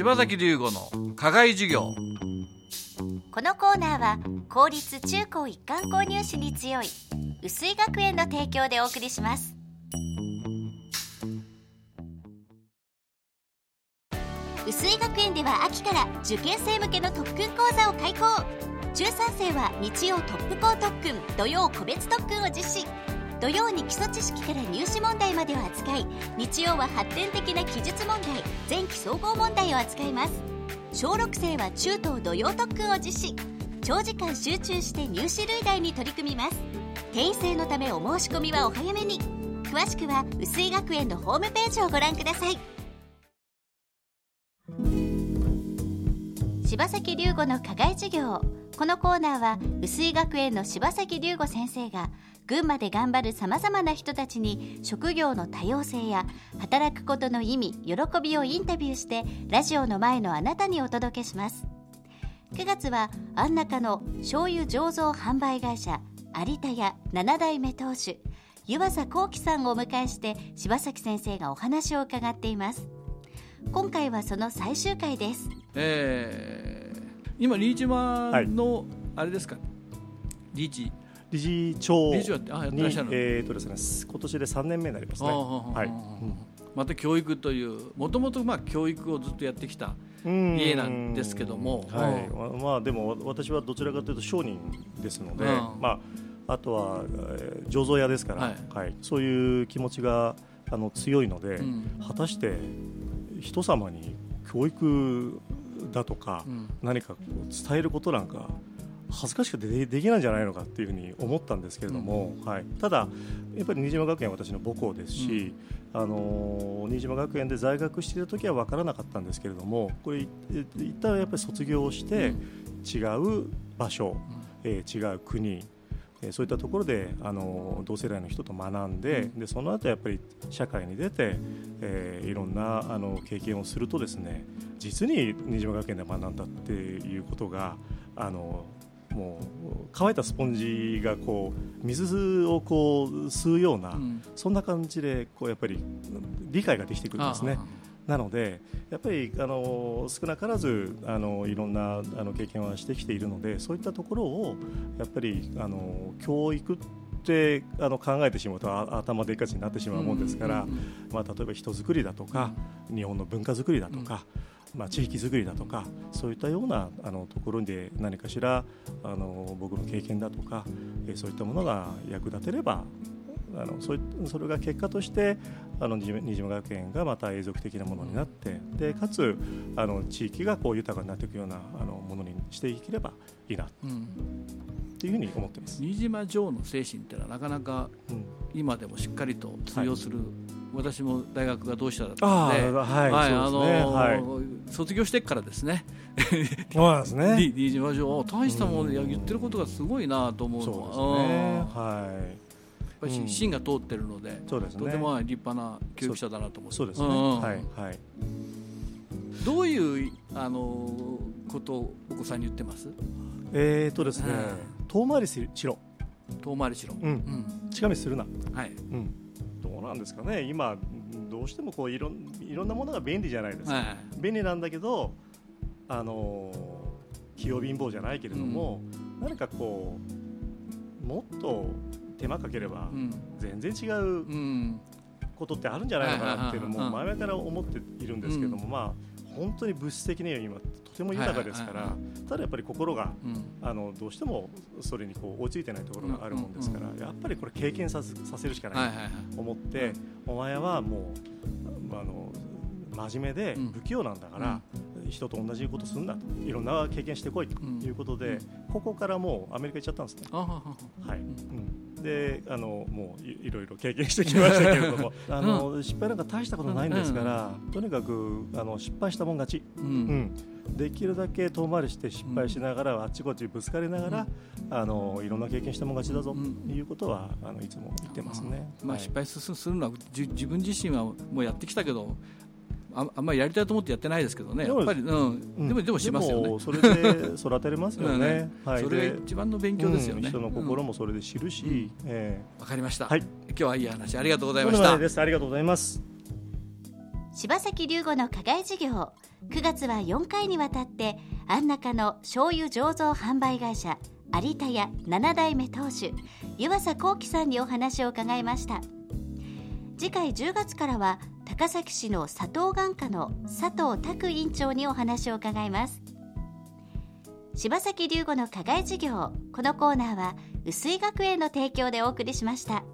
柴崎龍吾の課外授業。このコーナーは公立中高一貫購入士に強い薄井学園の提供でお送りします。薄井学園では秋から受験生向けの特訓講座を開講。中3生は日曜トップ校特訓土曜個別特訓を実施。土曜に基礎知識から入試問題までを扱い日曜は発展的な記述問題前期総合問題を扱います。小6生は中等土曜特訓を実施。長時間集中して入試類題に取り組みます。定員制のためお申し込みはお早めに。詳しくは薄井学園のホームページをご覧ください。柴崎龍吾の課外授業。このコーナーは薄井学園の柴崎龍吾先生が群馬で頑張るさまざまな人たちに職業の多様性や働くことの意味喜びをインタビューしてラジオの前のあなたにお届けします。9月は安中の醤油醸造販売会社有田屋7代目当主湯浅幸喜さんをお迎えして柴崎先生がお話を伺っています。今回はその最終回です。えー、今リーチマの、あれですか？リーチ。理事長理事長ってあやってらっしゃるえーとですね、今年で3年目になりますね。はい、また教育というもともとまあ教育をずっとやってきた家なんですけども、はい、まあでも私はどちらかというと商人ですので、まああとは、えー、醸造屋ですから、はい、はい、そういう気持ちがあの強いので、うん、果たして人様に教育だとか、うん、何かこう伝えることなんか恥ずかしくてできないんじゃないのかっていうふうに思ったんですけれども、うん、はい、ただ、やっぱり新島学園は私の母校ですし、うん、あの新島学園で在学している時は分からなかったんですけれどもこれ一旦やっぱり卒業して違う場所、うん、えー、違う国そういったところであの同世代の人と学んでうん、でその後やっぱり社会に出て、えー、いろんなあの経験をするとですね実に新島学園で学んだっていうことがあのもう乾いたスポンジがこう水をこう吸うような、うん、そんな感じでこうやっぱり理解ができてくるんですね。なので、やっぱりあの少なからずあのいろんなあの経験はしてきているのでそういったところをやっぱりあの教育ってあの考えてしまうと頭でっかちになってしまうもんですから、まあ、例えば人づくりだとか日本の文化づくりだとか、まあ、地域づくりだとかそういったようなあのところで何かしらあの僕の経験だとか、えそういったものが役立てればあのそそれが結果としてあの新島学園がまた永続的なものになってでかつあの地域がこう豊かになっていくようなあのものにしていければいいな、うん、っていうふうに思ってます。新島城の精神っていうのはなかなか今でもしっかりと通用する、はい。私も大学が同志社だったので、はいはい、あのー卒業してからですね。そうですね。D 島城。大したもの、言ってることがすごいなと思うのは、ね、はい。やっぱり芯が通ってるので、そうですね、とても立派な教育者だなと思う。そうですね。はいはい。どういうあのことをお子さんに言ってます？えっ、とですね、遠回りしろ。遠回りしろ。うん。近道するな。はい。うん。どうなんですかね、今、どうしてもこういろいろんなものが便利じゃないですか、はい、便利なんだけど、あの器用貧乏じゃないけれども、うん、何かこう、もっと手間かければ、全然違うことってあるんじゃないのかなっていうのも、前々から思っているんですけども、まあ、本当に物質的には今とても豊かですから、ただやっぱり心が、あのどうしてもそれにこう追いついてないところがあるもんですから、やっぱりこれ経験させさせるしかないと思って、お前はもうあの真面目で不器用なんだから、人と同じことすんなといろんな経験してこいということで、ここからもうアメリカ行っちゃったんですね。はい、うんであのもういろいろ経験してきましたけれども。あの、うん、失敗なんか大したことないんですから、うん、とにかくあの失敗したもん勝ち、うん、できるだけ遠回りして失敗しながら、あっちこっちぶつかりながら、あのいろんな経験したもん勝ちだぞ。ということは、あのいつも言ってますね。まあ、失敗するのは自分自身はもうやってきたけどああんまりやりたいと思ってやってないですけどね、やっぱり、うん、でもでもしますよね。それで 育てれますよね。はい、それが一番の勉強ですよね。人の心もそれで知るし、わ、かりました。はい、今日はいい話ありがとうございました。ありがとうございます。柴崎龍吾の課外事業9月は4回にわたって安中の醤油醸造販売会社有田屋7代目当主湯浅幸喜さんにお話を伺いました次回10月からは高崎市の佐藤眼科の佐藤拓院長にお話を伺います柴崎龍吾の課外授業このコーナーは薄井学園の提供でお送りしました。